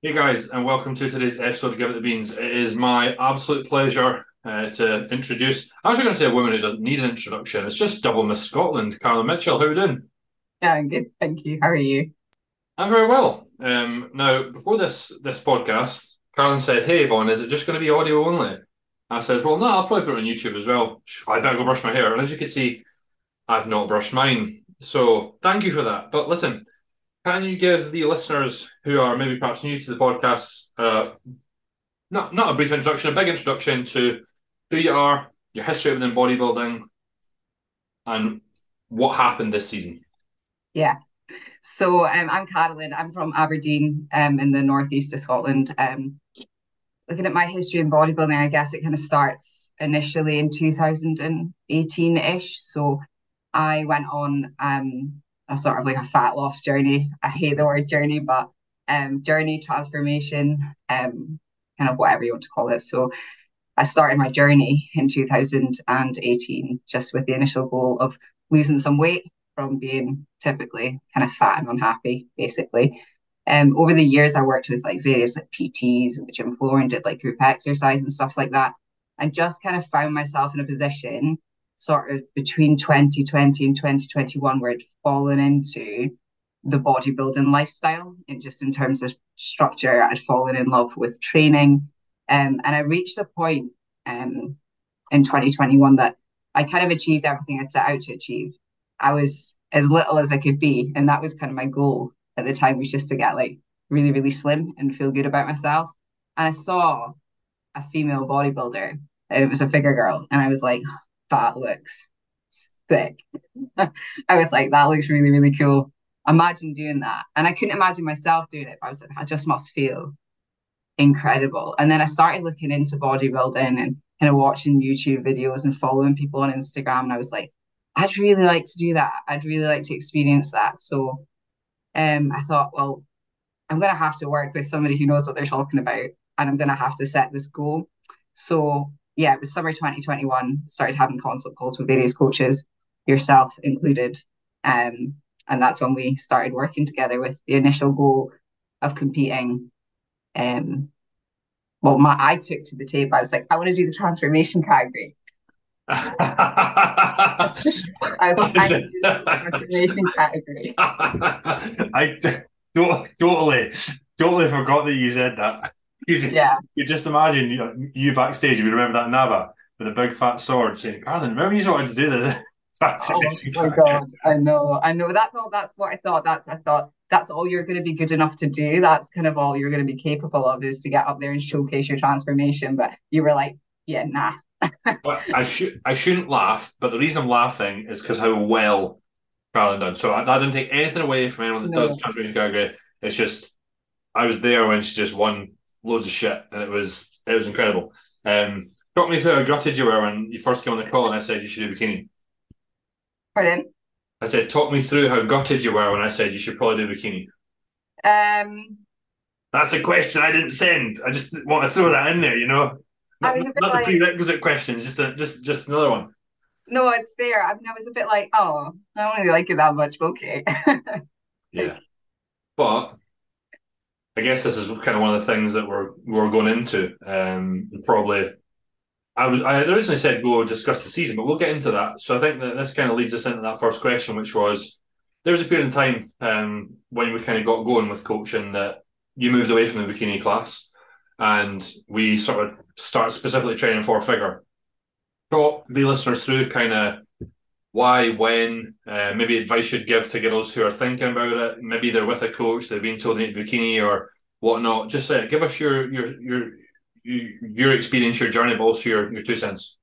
Hey guys, and welcome to today's episode of Give It the Beans. It is my absolute pleasure uh, to introduce. I was going to say a woman who doesn't need an introduction. It's just double Miss Scotland, Carolyn Mitchell. How are you doing? Yeah, I'm good. Thank you. How are you? I'm very well. Um, now, before this this podcast, Carolyn said, "Hey, Yvonne, is it just going to be audio only?" I said, "Well, no, I'll probably put it on YouTube as well. I better go brush my hair." And as you can see, I've not brushed mine. So thank you for that. But listen, can you give the listeners who are maybe perhaps new to the podcast, uh, not not a brief introduction, a big introduction to who you are, your history within bodybuilding, and what happened this season? Yeah. So um, I'm Carolyn. I'm from Aberdeen, um, in the northeast of Scotland. Um, looking at my history in bodybuilding, I guess it kind of starts initially in 2018-ish. So I went on um a sort of like a fat loss journey. I hate the word journey, but um journey, transformation, um kind of whatever you want to call it. So I started my journey in 2018 just with the initial goal of losing some weight from being typically kind of fat and unhappy, basically. Um, over the years, I worked with like various like PTs and the gym floor and did like group exercise and stuff like that. And just kind of found myself in a position sort of between 2020 and 2021 where I'd fallen into the bodybuilding lifestyle and just in terms of structure, I'd fallen in love with training. Um, and I reached a point um, in 2021 that I kind of achieved everything I set out to achieve. I was as little as I could be. And that was kind of my goal at the time was just to get like really, really slim and feel good about myself. And I saw a female bodybuilder and it was a figure girl. And I was like, that looks sick. I was like, that looks really, really cool. Imagine doing that. And I couldn't imagine myself doing it. But I was like, I just must feel incredible. And then I started looking into bodybuilding and kind of watching YouTube videos and following people on Instagram. And I was like, I'd really like to do that. I'd really like to experience that. So um, I thought, well, I'm going to have to work with somebody who knows what they're talking about and I'm going to have to set this goal. So yeah, it was summer 2021, started having consult calls with various coaches, yourself included. Um, and that's when we started working together with the initial goal of competing. Um, well, my I took to the table. I was like, I want to do the transformation category. I was like, I do the transformation category. I totally, totally forgot that you said that. You just, yeah. You just imagine you, know, you backstage. You remember that NABBA with a big fat sword saying, "Carolyn, remember you wanted to do this." oh my god! I know, I know. That's all. That's what I thought. That's I thought that's all you're going to be good enough to do. That's kind of all you're going to be capable of is to get up there and showcase your transformation. But you were like, yeah, nah. but I should I shouldn't laugh. But the reason I'm laughing is because how well Carolyn done. So I, I, didn't take anything away from anyone that no. does transformation. It's just I was there when she just won loads of shit, and it was it was incredible. Um, talk me through how gutted you were when you first came on the call, and I said you should do bikini. Pardon? I said, talk me through how gutted you were when I said you should probably do bikini. Um, that's a question I didn't send. I just want to throw that in there, you know. Not, not like, the prerequisite questions, just a, just just another one. No, it's fair. I mean, I was a bit like, oh, I don't really like it that much. Okay. yeah, but I guess this is kind of one of the things that we're we're going into. Um, probably, I was I originally said go discuss the season, but we'll get into that. So I think that this kind of leads us into that first question, which was there was a period in time um, when we kind of got going with coaching that you moved away from the bikini class, and we sort of start specifically training for figure. Talk the listeners through kind of why, when, uh, maybe advice you'd give to girls who are thinking about it. Maybe they're with a coach, they've been told they need bikini or whatnot. Just uh, give us your your your your experience, your journey, but also your your two cents.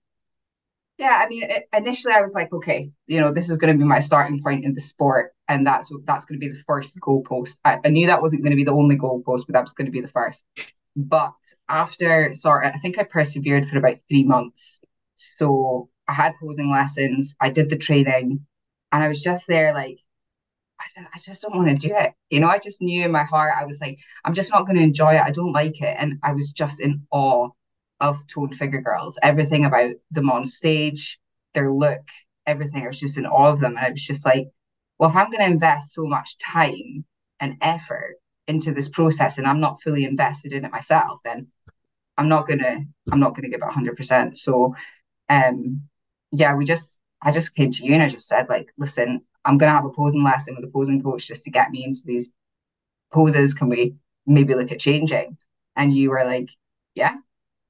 Yeah, I mean, initially I was like, okay, you know, this is going to be my starting point in the sport, and that's that's going to be the first goalpost. I, I knew that wasn't going to be the only goalpost, but that was going to be the first. But after sort of, I think I persevered for about three months. So I had posing lessons, I did the training, and I was just there like, I, I just don't want to do it. You know, I just knew in my heart, I was like, I'm just not going to enjoy it. I don't like it. And I was just in awe of toned figure girls, everything about them on stage, their look, everything. I was just in awe of them. And I was just like, well, if I'm going to invest so much time and effort into this process and I'm not fully invested in it myself, then I'm not gonna I'm not gonna give it hundred percent. So um yeah, we just I just came to you and I just said like, listen, I'm gonna have a posing lesson with a posing coach just to get me into these poses. Can we maybe look at changing? And you were like, yeah.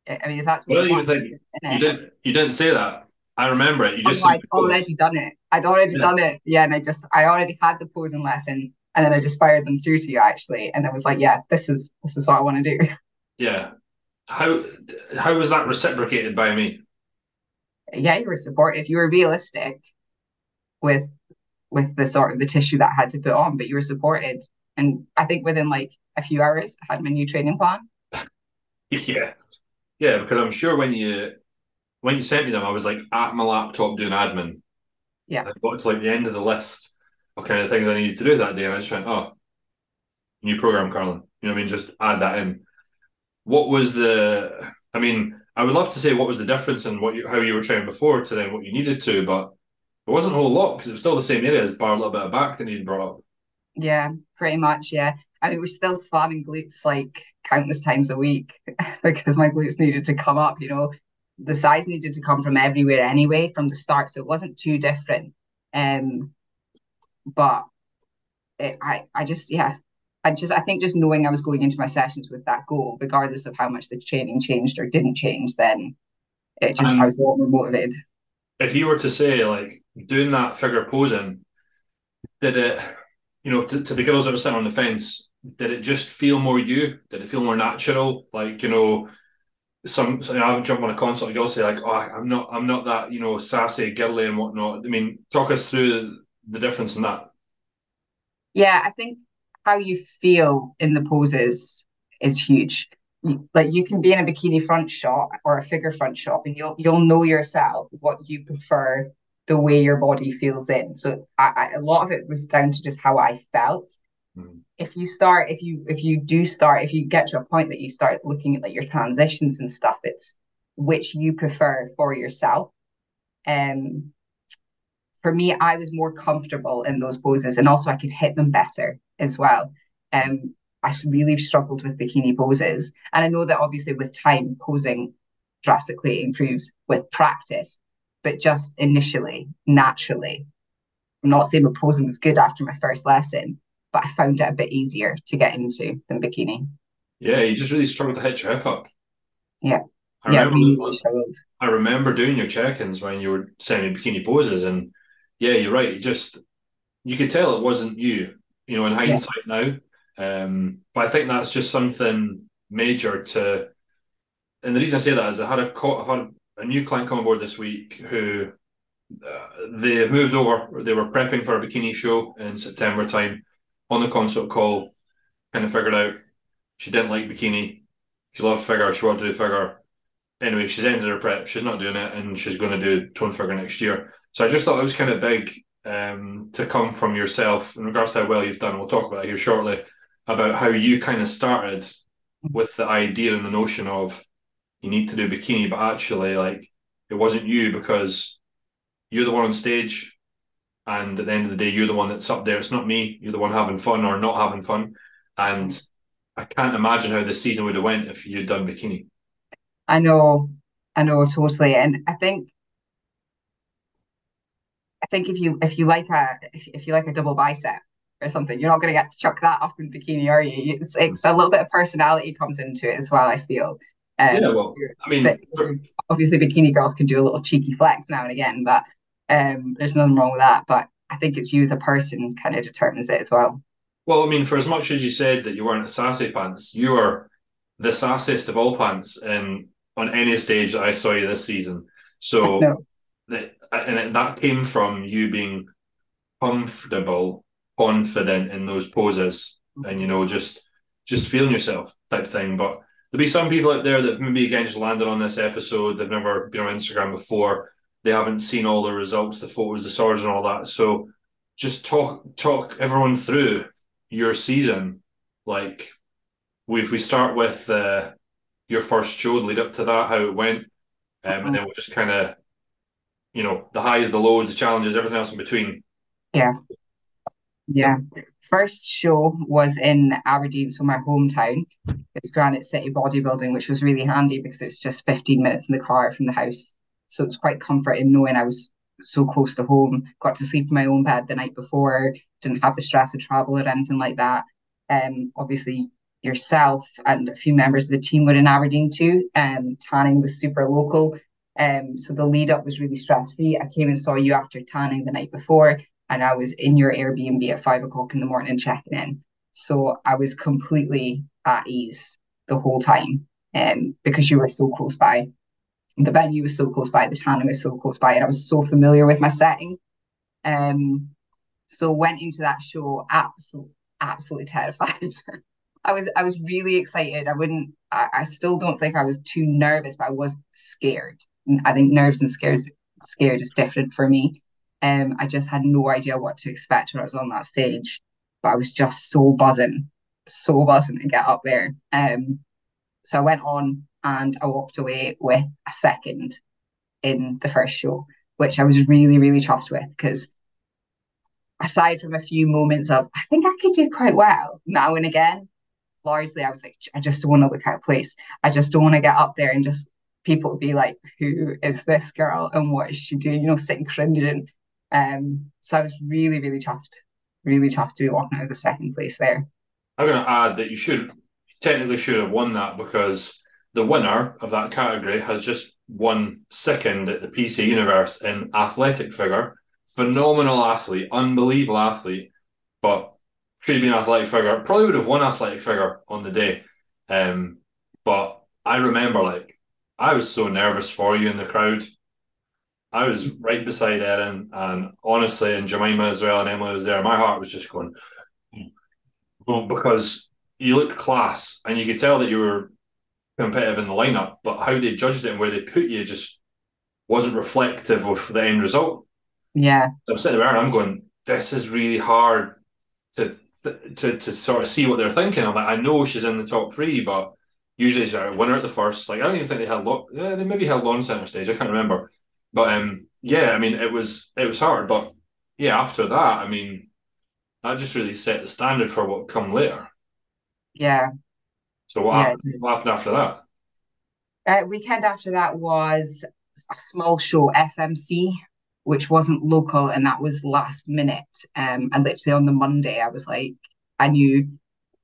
I mean, if that's what well, you, think, you didn't you didn't say that. I remember it. You just I'd already done it. I'd already yeah. done it. Yeah, and I just I already had the posing lesson, and then I just fired them through to you actually, and I was like, yeah, this is this is what I want to do. Yeah. How how was that reciprocated by me? Yeah, you were supportive. You were realistic with with the sort of the tissue that I had to put on, but you were supported. And I think within like a few hours, I had my new training plan. yeah, yeah, because I'm sure when you when you sent me them, I was like at my laptop doing admin. Yeah, I got to like the end of the list of kind of things I needed to do that day, and I just went, "Oh, new program, Carolyn." You know what I mean? Just add that in. What was the? I mean, I would love to say what was the difference and what you, how you were training before to then what you needed to, but it wasn't a whole lot because it was still the same areas, bar a little bit of back that you'd brought up. Yeah, pretty much. Yeah. I mean, we're still slamming glutes like countless times a week because my glutes needed to come up, you know. The size needed to come from everywhere anyway from the start. So it wasn't too different. Um, but it, I, I just, yeah, I just, I think just knowing I was going into my sessions with that goal, regardless of how much the training changed or didn't change, then it just, um, I was a lot more motivated. If you were to say, like, doing that figure posing, did it, you know, to, to the girls that were sitting on the fence, did it just feel more you? Did it feel more natural? Like, you know, some you know, I would jump on a console and girls say like, "Oh, I'm not, I'm not that you know sassy, girly, and whatnot." I mean, talk us through the difference in that. Yeah, I think how you feel in the poses is huge. Like you can be in a bikini front shot or a figure front shot, and you'll you'll know yourself what you prefer the way your body feels in. So I, I, a lot of it was down to just how I felt. Mm. If you start, if you if you do start, if you get to a point that you start looking at like your transitions and stuff, it's which you prefer for yourself. Um, for me, I was more comfortable in those poses, and also I could hit them better as well. Um, I really struggled with bikini poses, and I know that obviously with time, posing drastically improves with practice but just initially, naturally. I'm not saying my posing was good after my first lesson, but I found it a bit easier to get into than bikini. Yeah, you just really struggled to hit your hip up. Yeah. I yeah, remember, really, really. I remember doing your check-ins when you were sending bikini poses, and yeah, you're right. You just you could tell it wasn't you. You know, in hindsight yeah. now, um, but I think that's just something major to. And the reason I say that is I had a I've had a new client come aboard this week who uh, they've moved over. They were prepping for a bikini show in September time. On the consult call, kind of figured out she didn't like bikini. She loved figure. She wanted to do figure. Anyway, she's ended her prep. She's not doing it, and she's going to do tone figure next year. So I just thought it was kind of big um, to come from yourself in regards to how well you've done. We'll talk about it here shortly about how you kind of started with the idea and the notion of you need to do bikini, but actually, like it wasn't you because you're the one on stage, and at the end of the day, you're the one that's up there. It's not me. You're the one having fun or not having fun, and I can't imagine how this season would have went if you'd done bikini. I know, I know totally, and I think I think if you if you like a if, you like a double bicep or something, you're not going to get to chuck that off in bikini, are you? It's, it's a little bit of personality comes into it as well. I feel, um, yeah, well, I mean, obviously, bikini girls can do a little cheeky flex now and again, but um, there's nothing wrong with that. But I think it's you as a person kind of determines it as well. Well, I mean, for as much as you said that you weren't a sassy pants, you are the sassiest of all pants in on any stage that I saw you this season. So that and that came from you being comfortable, confident in those poses, and you know, just just feeling yourself type thing. But there'll be some people out there that maybe again just landed on this episode. They've never been on Instagram before. They haven't seen all the results, the photos, the swords, and all that. So just talk talk everyone through your season. Like if we start with uh, your first show, lead up to that, how it went, um, mm-hmm. and then we'll just kind of, you know, the highs, the lows, the challenges, everything else in between. Yeah. Yeah. First show was in Aberdeen, so my hometown. It was Granite City Bodybuilding, which was really handy because it was just 15 minutes in the car from the house. So it was quite comforting knowing I was so close to home, got to sleep in my own bed the night before, didn't have the stress of travel or anything like that. Um, obviously, yourself and a few members of the team were in Aberdeen too. Um, tanning was super local. Um, so the lead up was really stress free. I came and saw you after tanning the night before, and I was in your Airbnb at five o'clock in the morning checking in. So I was completely at ease the whole time um, because you were so close by. The venue was so close by, the tanning was so close by, and I was so familiar with my setting. Um, so went into that show absolutely, absolutely terrified. I was I was really excited. I wouldn't. I, I still don't think I was too nervous, but I was scared. I think nerves and scares scared is different for me. Um, I just had no idea what to expect when I was on that stage, but I was just so buzzing, so buzzing to get up there. Um, so I went on and I walked away with a second in the first show, which I was really, really chuffed with because aside from a few moments of I think I could do quite well now and again, largely I was like, I just don't want to look out of place. I just don't want to get up there and just people be like, who is this girl and what is she doing? You know, sitting cringing. Um, so I was really, really chuffed, really chuffed to be walking out of the second place there. I'm going to add that you should technically should have won that because the winner of that category has just won second at the PC Universe in athletic figure. Phenomenal athlete, unbelievable athlete, but should have been athletic figure. Probably would have won athletic figure on the day. Um, but I remember like I was so nervous for you in the crowd. I was right beside Erin, and honestly, and Jemima as well, and Emily was there. My heart was just going because you looked class, and you could tell that you were competitive in the lineup. But how they judged it and where they put you just wasn't reflective of the end result. Yeah, I'm sitting there and I'm going, this is really hard to to to sort of see what they're thinking. I'm like, I know she's in the top three, but usually she's a winner at the first. Like I don't even think they had lot. Yeah, they maybe held on center stage. I can't remember. But um, yeah, I mean, it was it was hard. But yeah, after that, I mean, that just really set the standard for what come later. Yeah. So what, yeah, happened, what happened after that? Uh, weekend after that was a small show, FMC, which wasn't local and that was last minute. Um, and literally on the Monday, I was like, I knew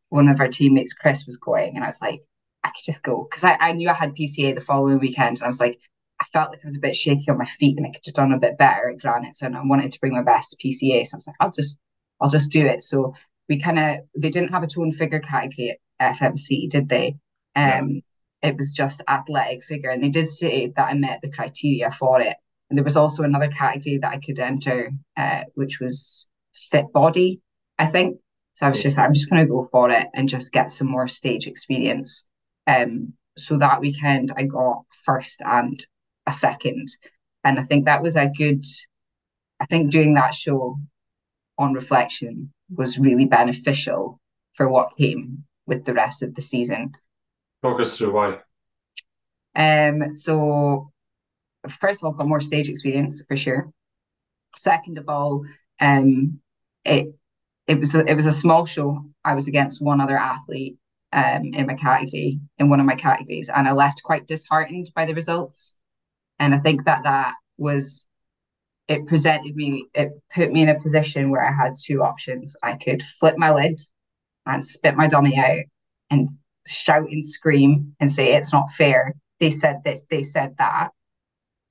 one of our teammates, Chris, was going, and I was like, I could just go because I, I knew I had PCA the following weekend, and I was like, I felt like I was a bit shaky on my feet, and I could have done a bit better at Granite, so I wanted to bring my best to PCA. So I was like, I'll just, I'll just do it. So we kind of, they didn't have a tone figure category at FMC, did they? Um, it was just athletic figure, and they did say that I met the criteria for it. And there was also another category that I could enter, uh, which was fit body, I think. So I was just, I'm just going to go for it and just get some more stage experience. Um, so that weekend I got first and a second. And I think that was a good, I think doing that show on reflection was really beneficial for what came with the rest of the season. Talk us through why. Um, so first of all, got more stage experience for sure. Second of all, um, it it was a, it was a small show. I was against one other athlete um, in my category in one of my categories, and I left quite disheartened by the results. And I think that that was it presented me it put me in a position where I had two options. I could flip my lid and spit my dummy out and shout and scream and say it's not fair. They said this, they said that,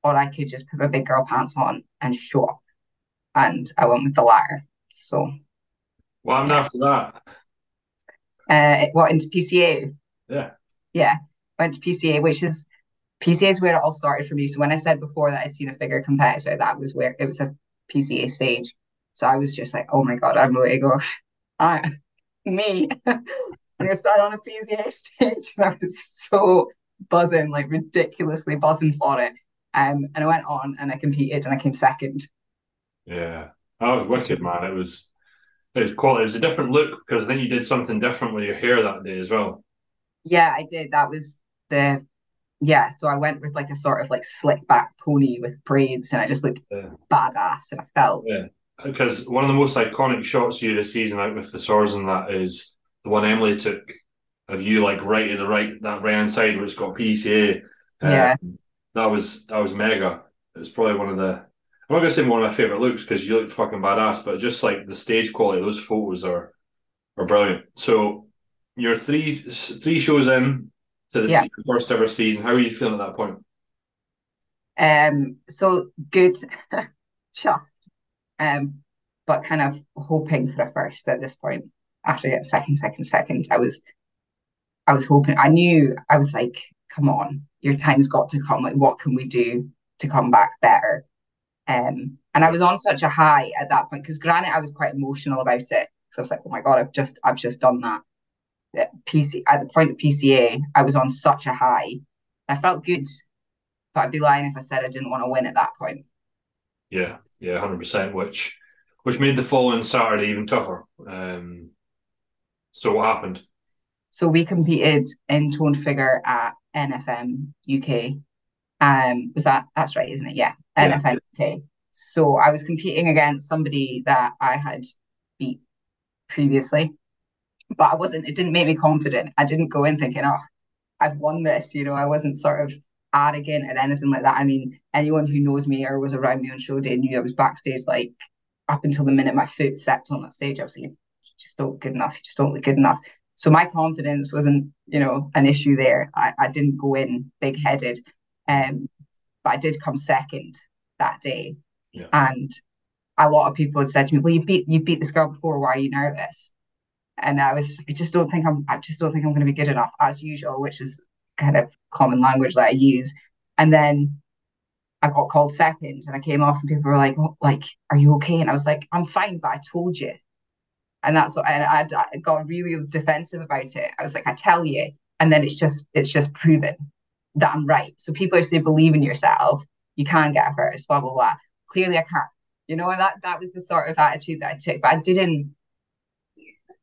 or I could just put my big girl pants on and show up. And I went with the latter. So what happened after that? Uh what into PCA? Yeah. Yeah. Went to PCA, which is PCA is where it all started for me. So when I said before that I'd seen a figure competitor, that was where it was a PCA stage. So I was just like, oh my god, I'm ready to go. I me. I'm gonna start on a PCA stage. And I was so buzzing, like ridiculously buzzing for it. Um, and I went on and I competed and I came second. Yeah, that was wicked, man. It was it was quality. It was a different look because then you did something different with your hair that day as well. Yeah, I did. That was the yeah. So I went with like a sort of like slick back pony with braids, and I just looked yeah. badass, and I felt yeah. because one of the most iconic shots you this season out with the swords and that is the one Emily took of you like right in the right that right hand side where it's got PCA. Yeah. Um, that was that was mega. It was probably one of the I'm not gonna say one of my favorite looks because you look fucking badass, but just like the stage quality, those photos are are brilliant. So you're three three shows in to the Yeah. first ever season. How are you feeling at that point? Um, so good, chuffed, um, but kind of hoping for a first at this point. After getting second, second, second, I was, I was hoping. I knew I was like, come on, your time's got to come. Like, what can we do to come back better? Um, and I was on such a high at that point because, granted, I was quite emotional about it because I was like, oh my god, I've just, I've just done that. At PC at the point of PCA, I was on such a high. I felt good, but I'd be lying if I said I didn't want to win at that point. Yeah, yeah, hundred percent. Which which made the following Saturday even tougher. Um, so what happened? So we competed in toned figure at NFM UK. Um, was that that's right, isn't it? Yeah, Yeah. NFM UK. So I was competing against somebody that I had beat previously, but I wasn't. It didn't make me confident. I didn't go in thinking, "Oh, I've won this." You know, I wasn't sort of arrogant or anything like that. I mean, anyone who knows me or was around me on show day knew I was backstage like up until the minute my foot stepped on that stage. I was like, "You just don't look good enough. You just don't look good enough." So my confidence wasn't, you know, an issue there. I, I didn't go in big headed, um, but I did come second that day. Yeah. And a lot of people had said to me, "Well, you beat you beat this girl before. Why are you nervous?" And I was, just, I just don't think I'm, I just don't think I'm going to be good enough as usual, which is kind of common language that I use. And then I got called second, and I came off, and people were like, oh, "Like, are you okay?" And I was like, "I'm fine, but I told you." And that's what and I, I got really defensive about it. I was like, "I tell you," and then it's just it's just proven that I'm right. So people are saying, "Believe in yourself. You can get first, blah blah blah." Clearly, I can't. You know, that that was the sort of attitude that I took. But I didn't.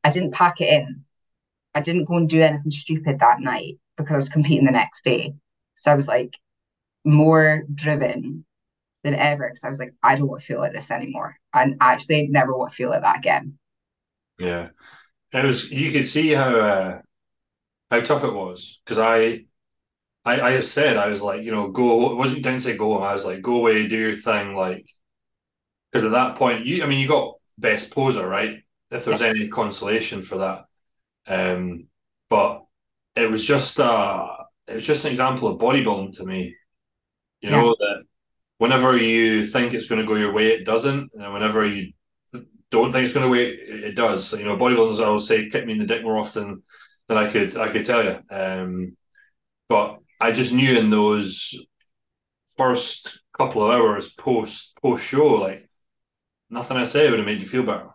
I didn't pack it in. I didn't go and do anything stupid that night because I was competing the next day. So I was like more driven than ever because I was like, I don't want to feel like this anymore. And actually never want to feel like that again. Yeah, it was. You could see how uh, how tough it was because I, I, I said I was like, you know, go. It wasn't didn't say go. I was like, go away, do your thing, like. Because at that point, you, I mean, you got best poser, right? If there was any consolation for that, um, but it was just uh it was just an example of bodybuilding to me. You know that whenever you think it's going to go your way, it doesn't, and whenever you don't think it's going to way, it does. So, you know, bodybuilders, I will say, kick me in the dick more often than I could I could tell you. Um, but I just knew in those first couple of hours post post show, like nothing I say would have made you feel better.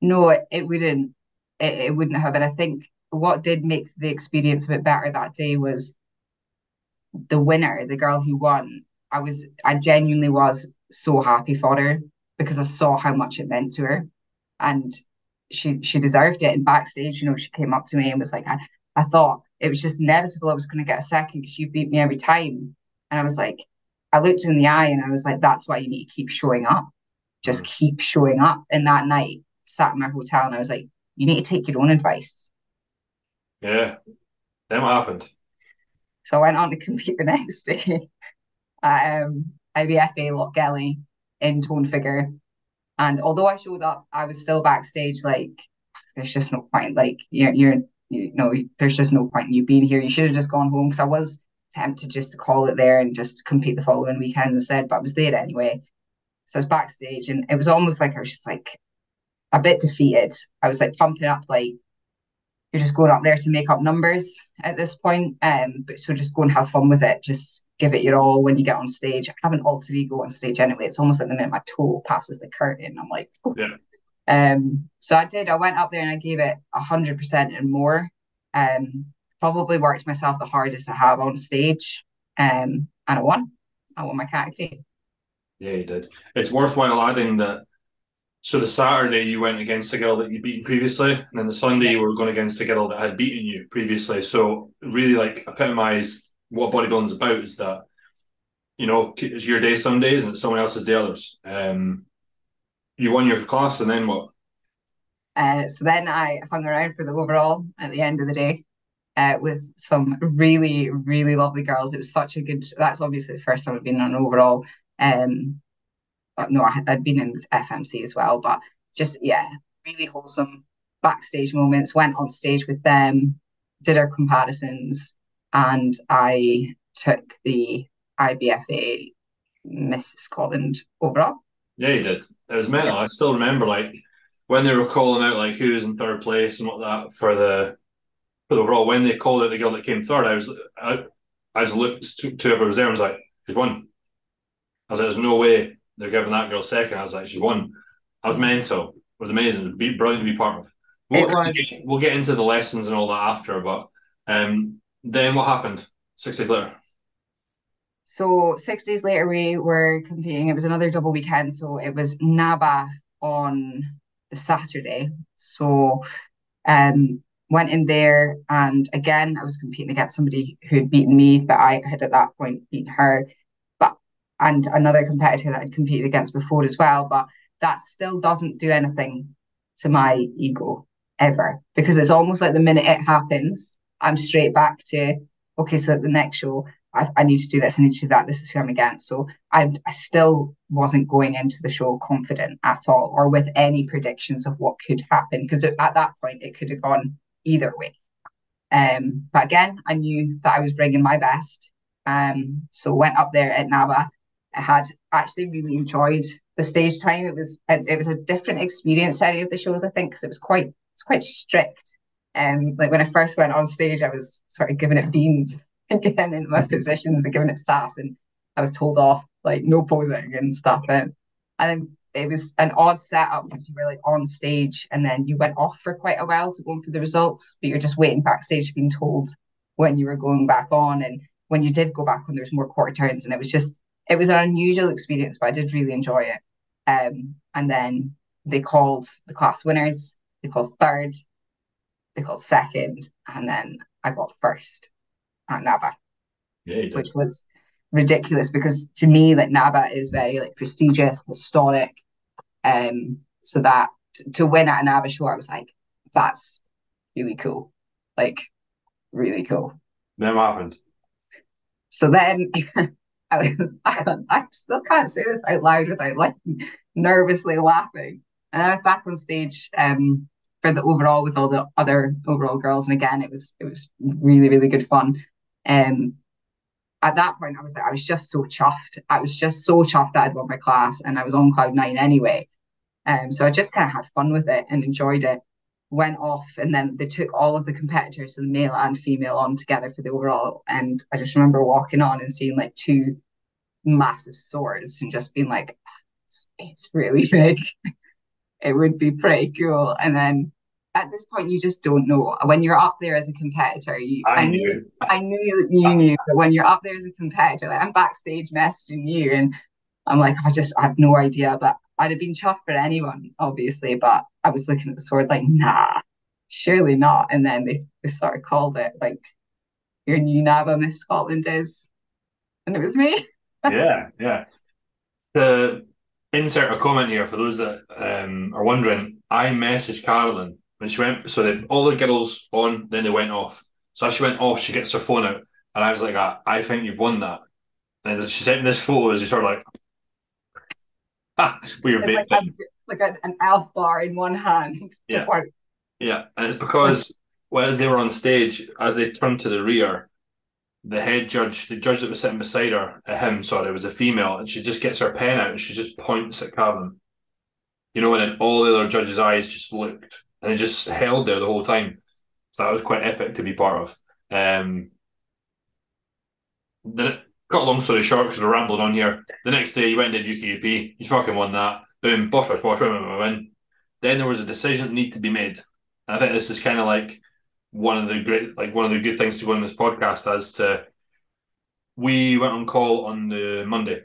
No, it, it wouldn't. It, it wouldn't have. And I think what did make the experience a bit better that day was the winner, the girl who won. I was, I genuinely was so happy for her because I saw how much it meant to her, and she she deserved it. And backstage, you know, she came up to me and was like, I, I thought it was just inevitable I was going to get a second because you beat me every time. And I was like, I looked in the eye and I was like, that's why you need to keep showing up. Just keep showing up. And that night, sat in my hotel and I was like, you need to take your own advice. Yeah. Then what happened? So I went on to compete the next day at um, IBFA Lochgelly in tone figure. And although I showed up, I was still backstage like, there's just no point. Like, you're, you're you know, there's just no point in you being here. You should have just gone home because I was tempted just to call it there and just compete the following weekend instead, but I was there anyway. So I was backstage and it was almost like I was just like a bit defeated. I was like pumping up like you're just going up there to make up numbers at this point. Um, but so just go and have fun with it. Just give it your all when you get on stage. I have an alter ego on stage anyway. It's almost like the minute my toe passes the curtain, I'm like, oh. Yeah. Um, so I did. I went up there and I gave it a hundred percent and more. Um, probably worked myself the hardest I have on stage. Um, and I won. I won my category. Yeah, you did. It's worthwhile adding that. So the Saturday you went against a girl that you'd beaten previously, and then the Sunday you were going against a girl that had beaten you previously. So really, like epitomised what bodybuilding's about is that you know it's your day some days and it's someone else's day others. Um, you won your class, and then what? Uh, so then I hung around for the overall at the end of the day uh, with some really, really lovely girls. It was such a good. That's obviously the first time I've been on an overall. Um, no, I, I'd been in FMC as well, but just yeah, really wholesome backstage moments. Went on stage with them, did our comparisons, and I took the IBFA Miss Scotland overall. Yeah, you did. It was mental. I still remember like when they were calling out like who's in third place and what that for the for the overall. When they called out the girl that came third, I was I, I just looked to, to whoever was there. and was like, she's won. I was like, there's no way they're giving that girl second. I was like, she's won. I was mental. It was amazing. It was brilliant to be part of. We'll, we'll, get, we'll get into the lessons and all that after, but um, then what happened six days later? So six days later, we were competing. It was another double weekend. So it was NABBA on the Saturday. So um, went in there, and again, I was competing against somebody who had beaten me, but I had at that point beaten her. But and another competitor that I'd competed against before as well. But that still doesn't do anything to my ego ever because it's almost like the minute it happens, I'm straight back to okay. So at the next show, I, I need to do this, I need to do that. This is who I'm against. So I, I still wasn't going into the show confident at all, or with any predictions of what could happen, because at that point it could have gone either way. Um, but again, I knew that I was bringing my best. Um, so went up there at NABBA. I had actually really enjoyed the stage time. It was it, it was a different experience any of the shows, I think, because it was quite it's quite strict. Um, like when I first went on stage, I was sort of giving it beans getting into my positions and giving it sass, and I was told off like no posing and stuff. And and it was an odd setup if you were like on stage and then you went off for quite a while to go for the results, but you're just waiting backstage being told when you were going back on. And when you did go back on, there was more quarter turns, and it was just it was an unusual experience, but I did really enjoy it. Um, and then they called the class winners. They called third. They called second, and then I got first at NABBA, yeah, which was ridiculous because to me, like NABBA is very like prestigious, historic. Um, so that to win at a NABBA show, I was like, that's really cool, like really cool. Then what happened? So then I was, I, I still can't say this out loud without like nervously laughing. And I was back on stage um, for the overall with all the other overall girls, and again, it was it was really really good fun. Um, at that point, I was like I was just so chuffed. I was just so chuffed that I'd won my class, and I was on cloud nine anyway. Um, so I just kind of had fun with it and enjoyed it. Went off, and then they took all of the competitors, so the male and female, on together for the overall. And I just remember walking on and seeing like two massive swords, and just being like, "It's, it's really big. it would be pretty cool." And then at this point you just don't know. When you're up there as a competitor you I, I knew I knew you knew but when you're up there as a competitor like I'm backstage messaging you and I'm like I just I have no idea but I'd have been chuffed for anyone obviously but I was looking at the sword like nah surely not. And then they, they sort of called it like your new NABBA Miss Scotland is. And it was me. Yeah yeah. The insert a comment here for those that um, are wondering I messaged Carolyn when she went, so they, all the girls on, then they went off. So as she went off, she gets her phone out, and I was like, I, I think you've won that. And she sent me this photo as you sort of like, with your like, a, like a, an elf bar in one hand. Yeah. Like... yeah, and it's because well, as they were on stage, as they turned to the rear, the head judge, the judge that was sitting beside her, uh, him, sorry, it was a female, and she just gets her pen out and she just points at Carolyn. You know, and then all the other judges' eyes just looked and it just held there the whole time. So that was quite epic to be part of. Um, then it got a long story short because we're rambling on here. The next day, you went and did UKUP. You fucking won that. Boom, bosh, bosh, bosh, win, win, win. Then there was a decision that needed to be made. And I think this is kind of like one of the great, like one of the good things to go on this podcast as to we went on call on the Monday,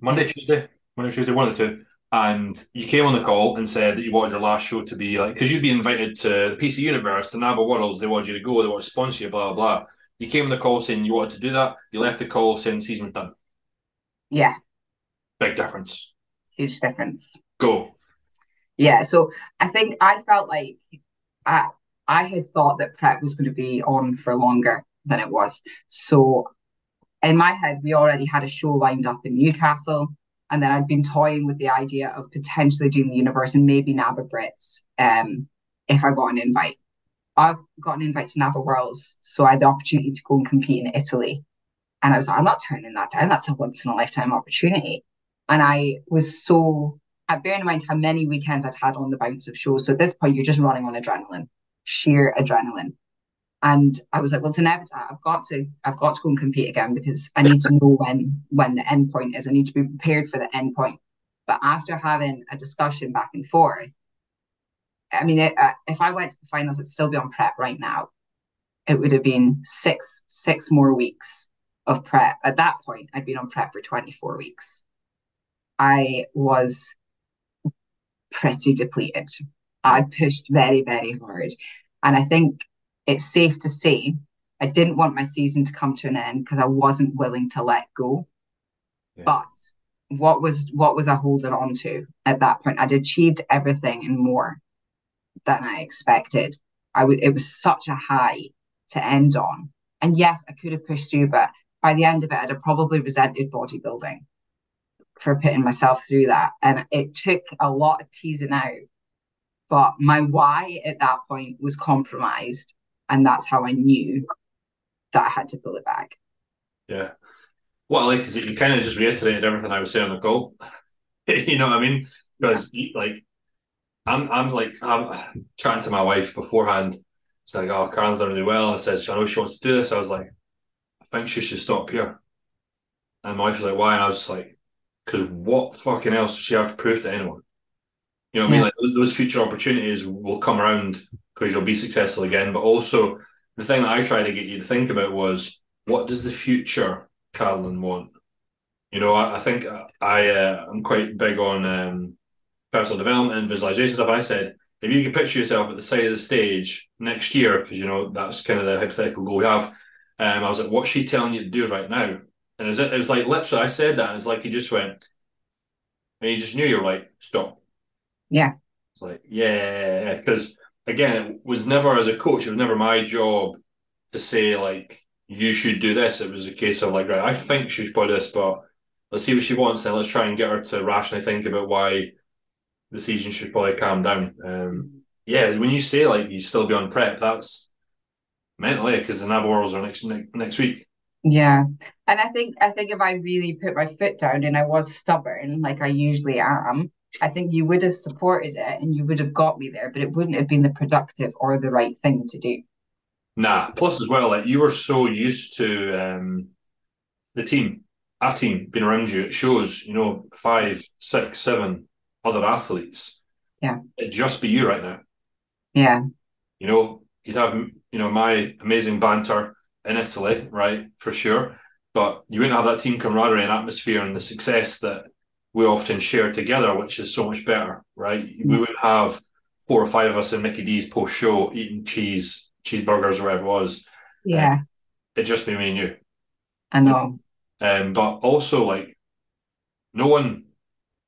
Monday, Tuesday, Monday, Tuesday, one of the two and you came on the call and said that you wanted your last show to be like because you'd be invited to the PC Universe, the NABBA Worlds, they wanted you to go, they want to sponsor you, blah blah blah. You came on the call saying you wanted to do that. You left the call saying season was done. Yeah. Big difference. Huge difference. Go. Yeah, so I think I felt like I I had thought that prep was going to be on for longer than it was. So in my head, we already had a show lined up in Newcastle, and then I'd been toying with the idea of potentially doing the universe and maybe NABBA Brits um, if I got an invite. I've got an invite to NABBA Worlds, so I had the opportunity to go and compete in Italy. And I was like, I'm not turning that down. That's a once in a lifetime opportunity. And I was so, bearing in mind how many weekends I'd had on the bounce of shows. So at this point, you're just running on adrenaline, sheer adrenaline. And I was like, well, it's inevitable. I've got to, I've got to go and compete again because I need to know when when the end point is. I need to be prepared for the end point. But after having a discussion back and forth, I mean, it, uh, if I went to the finals, I'd still be on prep right now. It would have been six six more weeks of prep. At that point, I'd been on prep for 24 weeks. I was pretty depleted. I pushed very, very hard. And I think it's safe to say I didn't want my season to come to an end because I wasn't willing to let go. Yeah. But what was what was I holding on to at that point? I'd achieved everything and more than I expected. I w- it was such a high to end on. And yes, I could have pushed through, but by the end of it, I'd have probably resented bodybuilding for putting myself through that. And it took a lot of teasing out. But my why at that point was compromised. And that's how I knew that I had to pull it back. Yeah. What I like is that you kind of just reiterated everything I was saying on the call. you know what I mean? Because like I'm I'm like I'm chatting to my wife beforehand. It's like, oh, Karen's done really well. And says, I know she wants to do this. I was like, I think she should stop here. And my wife was like, why? And I was just like, because what fucking else does she have to prove to anyone? You know what yeah. I mean? Like those future opportunities will come around because you'll be successful again. But also, the thing that I tried to get you to think about was what does the future Carolyn want? You know, I, I think I uh, I'm quite big on um, personal development and visualization stuff. I said if you can picture yourself at the side of the stage next year, because you know that's kind of the hypothetical goal we have. Um, I was like, what's she telling you to do right now? And it was, it was like literally, I said that, and it's like he just went, and he just knew you were like, stop. Yeah. It's like, yeah, because again, it was never as a coach, it was never my job to say like you should do this. It was a case of like, right, I think she should do this, but let's see what she wants, and let's try and get her to rationally think about why the season should probably calm down. Um, yeah, when you say like you still be on prep, that's mentally because the Worlds are next next week. Yeah, and I think I think if I really put my foot down and I was stubborn, like I usually am, I think you would have supported it and you would have got me there, but it wouldn't have been the productive or the right thing to do. Nah. Plus, as well, like you were so used to um, the team, our team being around you. It shows, you know, five, six, seven, other athletes. Yeah. It'd just be you right now. Yeah. You know, you'd have, you know, my amazing banter in Italy, right, for sure. But you wouldn't have that team camaraderie and atmosphere and the success that we often share together, which is so much better, right? Mm-hmm. We would have four or five of us in Mickey D's post show eating cheese, cheeseburgers, or whatever it was. Yeah. Um, it just be me and you. I know. Um, but also like no one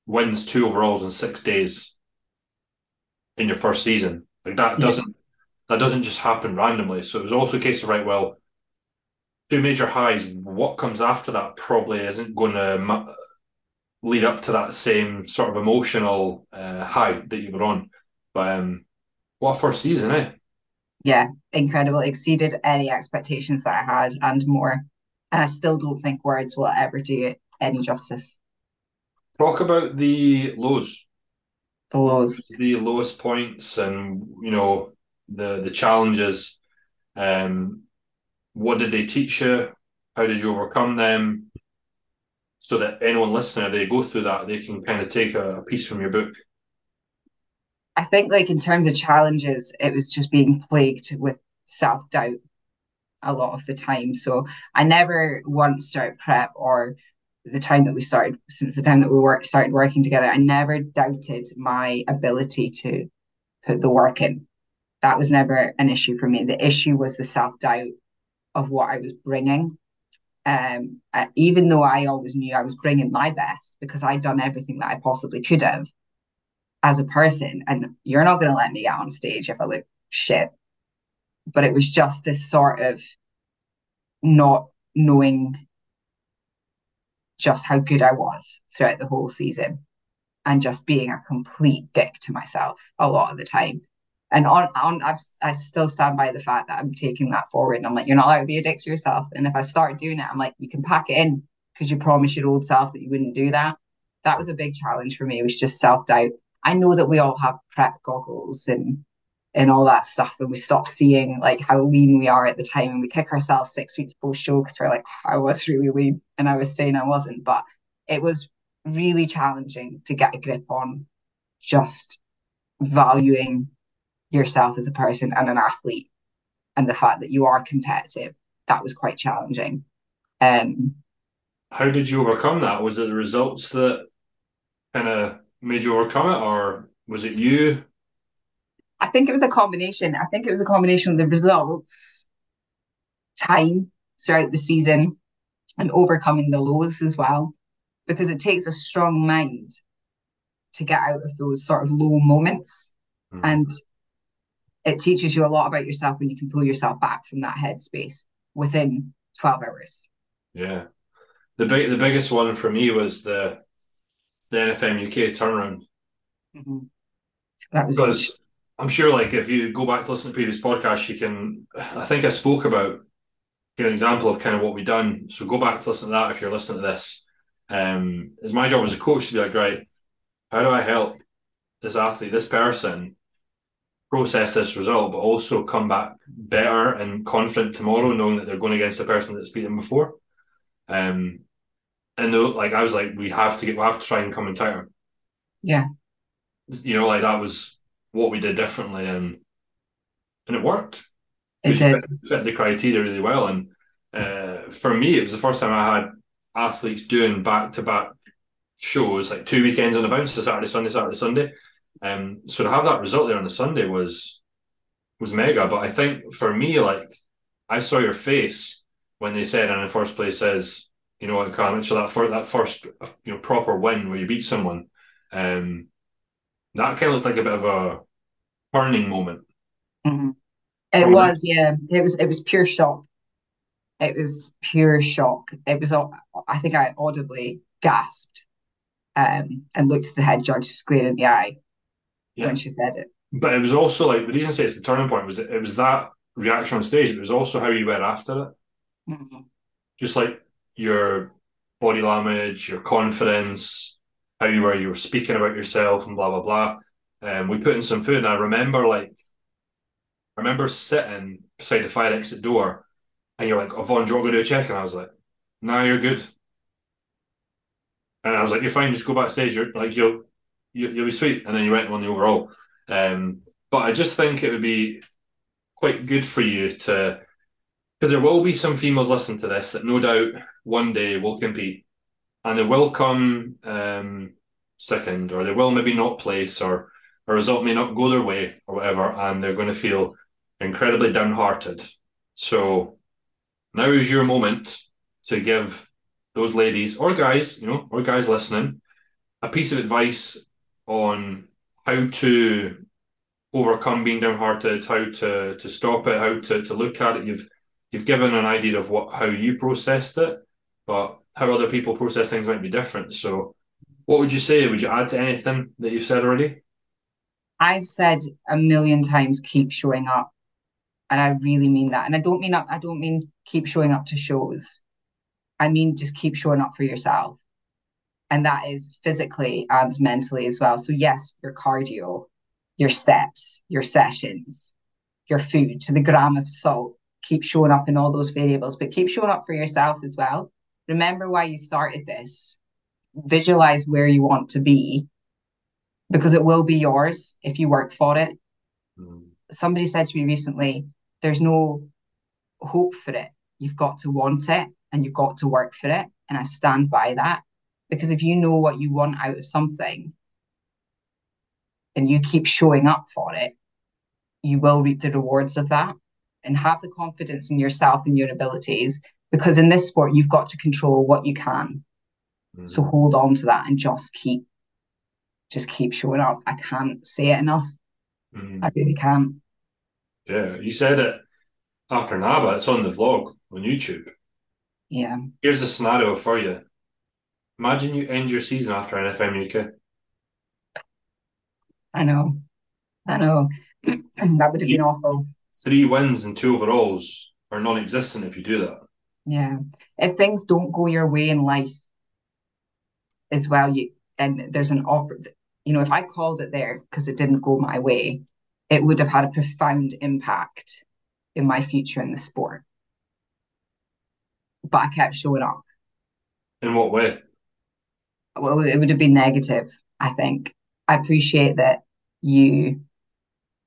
wins two overalls in six days in your first season. Like that doesn't that doesn't just happen randomly. So it was also a case of right, well, two major highs. What comes after that probably isn't going to lead up to that same sort of emotional uh, high that you were on. But um, what a first season, eh? Yeah, incredible. Exceeded any expectations that I had and more. And I still don't think words will ever do it any justice. Talk about the lows. The lows. The lowest points and you know the the challenges. Um what did they teach you? How did you overcome them? So that anyone listening, they go through that, they can kind of take a, a piece from your book. I think like in terms of challenges, it was just being plagued with self-doubt a lot of the time. So I never once started prep or the time that we started, since the time that we work, started working together, I never doubted my ability to put the work in. That was never an issue for me. The issue was the self doubt of what I was bringing. Um, uh, even though I always knew I was bringing my best because I'd done everything that I possibly could have, as a person. And you're not going to let me get on stage if I look shit. But it was just this sort of not knowing just how good I was throughout the whole season and just being a complete dick to myself a lot of the time. And on, on I've, I still stand by the fact that I'm taking that forward. And I'm like, you're not allowed to be a dick to yourself. And if I start doing it, I'm like, you can pack it in because you promised your old self that you wouldn't do that. That was a big challenge for me. It was just self doubt. I know that we all have prep goggles and and all that stuff, and we stop seeing like how lean we are at the time, and we kick ourselves six weeks post show because we're like, oh, I was really lean, and I was saying I wasn't, but it was really challenging to get a grip on just valuing yourself as a person and an athlete and the fact that you are competitive that was quite challenging. Um how did you overcome that? Was it the results that kind of made you overcome it or was it you? I think it was a combination. I think it was a combination of the results time throughout the season and overcoming the lows as well because it takes a strong mind to get out of those sort of low moments. Mm. and it teaches you a lot about yourself when you can pull yourself back from that headspace within 12 hours. Yeah. The big the biggest one for me was the the NFM UK turnaround. Mm-hmm. That was because I'm sure like if you go back to listen to previous podcasts, you can I think I spoke about an example of kind of what we've done. So go back to listen to that if you're listening to this. Um, it's my job as a coach to be like, right, how do I help this athlete, this person process this result, but also come back better and confident tomorrow, knowing that they're going against the person that's beat them before. Um, and though, like I was like, we have to get, we have to try and come in tighter. Yeah. You know, like that was what we did differently, and and it worked. It did. Fit the criteria really well, and uh, for me, it was the first time I had athletes doing back to back shows, like two weekends on the bounce, to Saturday, Sunday, Saturday, Sunday um, so to have that result there on the Sunday was was mega. But I think for me, like I saw your face when they said, and in the first place says, you know what, Carolyn Mitchell, that for that first you know proper win where you beat someone, um, that kind of looked like a bit of a turning moment. Mm-hmm. It was, yeah. It was. It was pure shock. It was pure shock. It was. I think I audibly gasped, um, and looked at the head judge square in the eye, yeah. when she said it. But it was also like the reason I say it's the turning point was it, was that reaction on stage. It was also how you were after it. Mm-hmm. Just like your body language, your confidence, how you were you were speaking about yourself and blah blah blah. And um, we put in some food, and I remember like I remember sitting beside the fire exit door, and you're like, "Oh, Vaughn, do you want to do a check?" And I was like, "No, nah, you're good." And I was like, "You're fine. Just go backstage. You're like you'll you, will be sweet. And then you went on the overall. Um, but I just think it would be quite good for you to, because there will be some females listen to this that no doubt one day will compete, and they will come um, second, or they will maybe not place, or a result may not go their way, or whatever, and they're going to feel incredibly downhearted. So now is your moment to give those ladies or guys, you know, or guys listening, a piece of advice on how to overcome being downhearted, how to to stop it, how to, to look at it. You've you've given an idea of what how you processed it, but how other people process things might be different. So what would you say? Would you add to anything that you've said already? I've said a million times keep showing up. And I really mean that. And I don't mean up, I don't mean keep showing up to shows. I mean just keep showing up for yourself and that is physically and mentally as well. So yes, your cardio, your steps, your sessions, your food to the gram of salt, keep showing up in all those variables, but keep showing up for yourself as well. Remember why you started this. Visualize where you want to be because it will be yours if you work for it. Mm. Somebody said to me recently, there's no hope for it. You've got to want it and you've got to work for it. And I stand by that. Because if you know what you want out of something and you keep showing up for it, you will reap the rewards of that and have the confidence in yourself and your abilities. Because in this sport, you've got to control what you can. Mm-hmm. So hold on to that and just keep just keep showing up. I can't say it enough. Mm. I really can't. Yeah, you said it after NABBA. It's on the vlog on YouTube. Yeah. Here's a scenario for you. Imagine you end your season after NFM UK. I know. I know. that would have been awful. Three wins and two overalls are non existent if you do that. Yeah. If things don't go your way in life as well, you and there's an opportunity you know, if I called it there because it didn't go my way, it would have had a profound impact in my future in the sport. But I kept showing up. In what way? Well, it would have been negative, I think. I appreciate that you,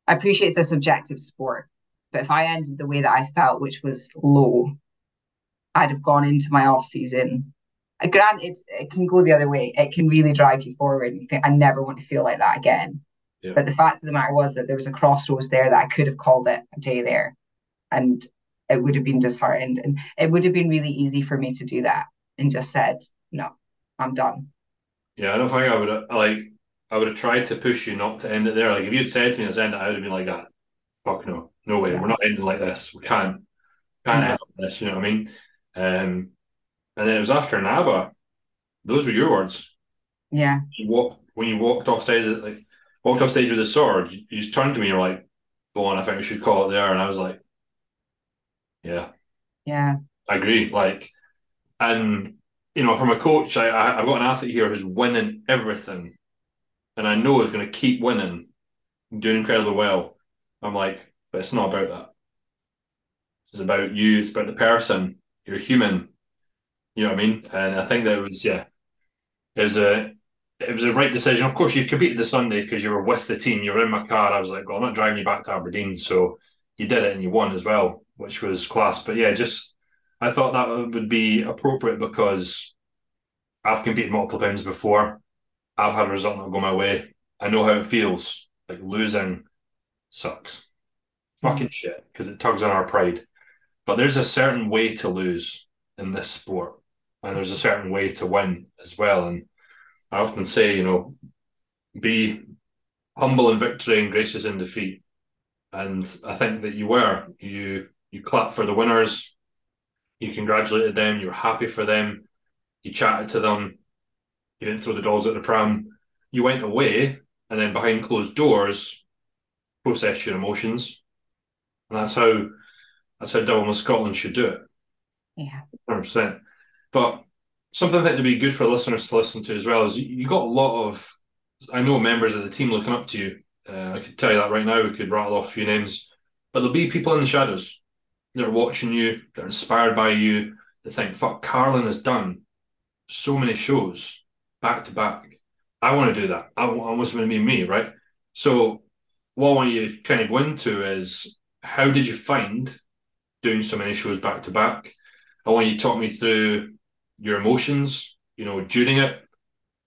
I appreciate it's a subjective sport. But if I ended the way that I felt, which was low, I'd have gone into my off season uh, granted, it can go the other way. It can really drive you forward. You think, I never want to feel like that again. Yeah. But the fact of the matter was that there was a crossroads there that I could have called it a day there, and it would have been disheartened, and it would have been really easy for me to do that and just said, "No, I'm done." Yeah, I don't think I would have like. I would have tried to push you not to end it there. Like if you'd said to me, "Let's end it," I would have been like, "That, ah, fuck no, no way, yeah. we're not ending like this. We can't, can't yeah. end this." You know what I mean? Um, and then it was after NABBA. Those were your words. Yeah. You walk when you walked off stage, like walked off stage with the sword. You, you just turned to me. and You're like, "Vaughn, I think we should call it there." And I was like, "Yeah, yeah, I agree." Like, and you know, from a coach, I, I I've got an athlete here who's winning everything, and I know is going to keep winning, doing incredibly well. I'm like, but it's not about that. This is about you. It's about the person. You're human. You know what I mean? And I think that was yeah, it was a it was a right decision. Of course, you competed the Sunday because you were with the team. You were in my car. I was like, well, I'm not driving you back to Aberdeen, so you did it and you won as well, which was class. But yeah, just I thought that would be appropriate because I've competed multiple times before. I've had a result not go my way. I know how it feels. Like losing sucks. Fucking hmm. shit because it tugs on our pride. But there's a certain way to lose in this sport and there's a certain way to win as well. And I often say, you know, be humble in victory and gracious in defeat. And I think that you were. You you clap for the winners, you congratulated them, you were happy for them, you chatted to them, you didn't throw the dolls at the pram. You went away and then behind closed doors processed your emotions. And that's how that's how Double Scotland should do it. Yeah. 100%. But something I think to be good for listeners to listen to as well is you got a lot of, I know members of the team looking up to you. Uh, I could tell you that right now. We could rattle off a few names, but there'll be people in the shadows. They're watching you. They're inspired by you. They think, "Fuck, Carolyn has done so many shows back to back. I want to do that. I, I want to be me, right?" So, what I want you to kind of go into is how did you find doing so many shows back to back? I want you to talk me through your emotions, you know, during it,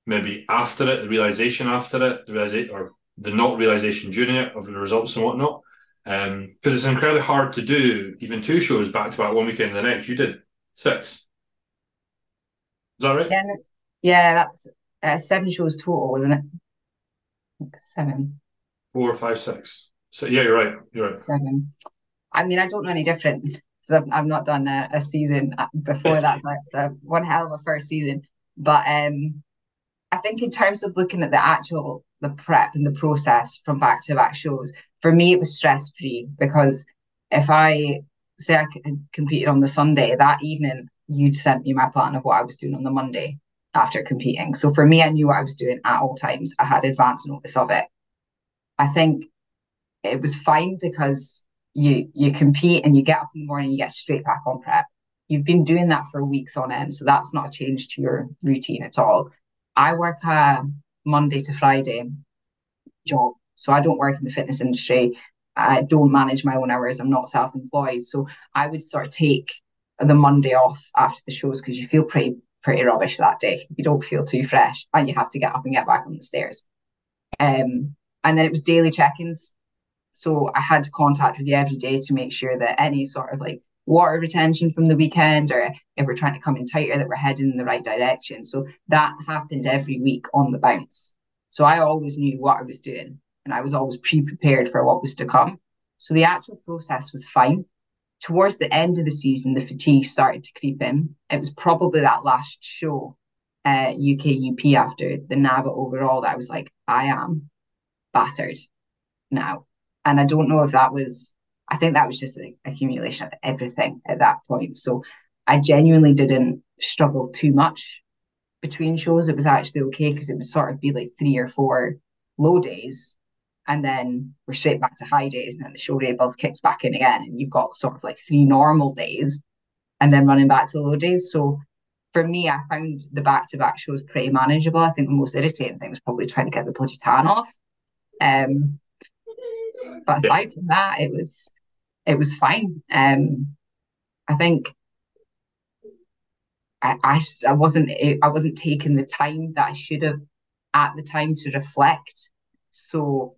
maybe after it, the realization after it, the realization or the not realization during it of the results and whatnot. Um, because it's incredibly hard to do even two shows back to back one weekend and the next. You did six. Is that right? Yeah, yeah, that's uh, seven shows total, wasn't it? Seven. Four, five, six. So yeah, you're right. You're right. Seven. I mean, I don't know any different because I've, I've not done a, a season uh, before that. So it's one hell of a first season. But um, I think in terms of looking at the actual the prep and the process from back to back shows, for me it was stress free because if I say I competed on the Sunday that evening, you'd sent me my plan of what I was doing on the Monday after competing. So for me, I knew what I was doing at all times. I had advance notice of it. I think it was fine because you you compete and you get up in the morning, you get straight back on prep. You've been doing that for weeks on end, so that's not a change to your routine at all. I work a Monday to Friday job, so I don't work in the fitness industry. I don't manage my own hours. I'm not self-employed, so I would sort of take the Monday off after the shows because you feel pretty pretty rubbish that day. You don't feel too fresh, and you have to get up and get back on the stairs. Um, and then it was daily check-ins so I had to contact with you every day to make sure that any sort of like water retention from the weekend or if we're trying to come in tighter that we're heading in the right direction. So that happened every week on the bounce. So I always knew what I was doing and I was always pre prepared for what was to come. So the actual process was fine. Towards the end of the season, the fatigue started to creep in. It was probably that last show, uh, UK UP after the NABBA overall, that I was like, I am battered now. And I don't know if that was, I think that was just an accumulation of everything at that point. So I genuinely didn't struggle too much between shows. It was actually okay because it would sort of be like three or four low days and then we're straight back to high days, and then the show day buzz kicks back in again, and you've got sort of like three normal days, and then running back to low days. So for me, I found the back to back shows pretty manageable. I think the most irritating thing was probably trying to get the bloody tan off. Um, but aside from that, it was it was fine. Um, I think I, I I wasn't I wasn't taking the time that I should have at the time to reflect. So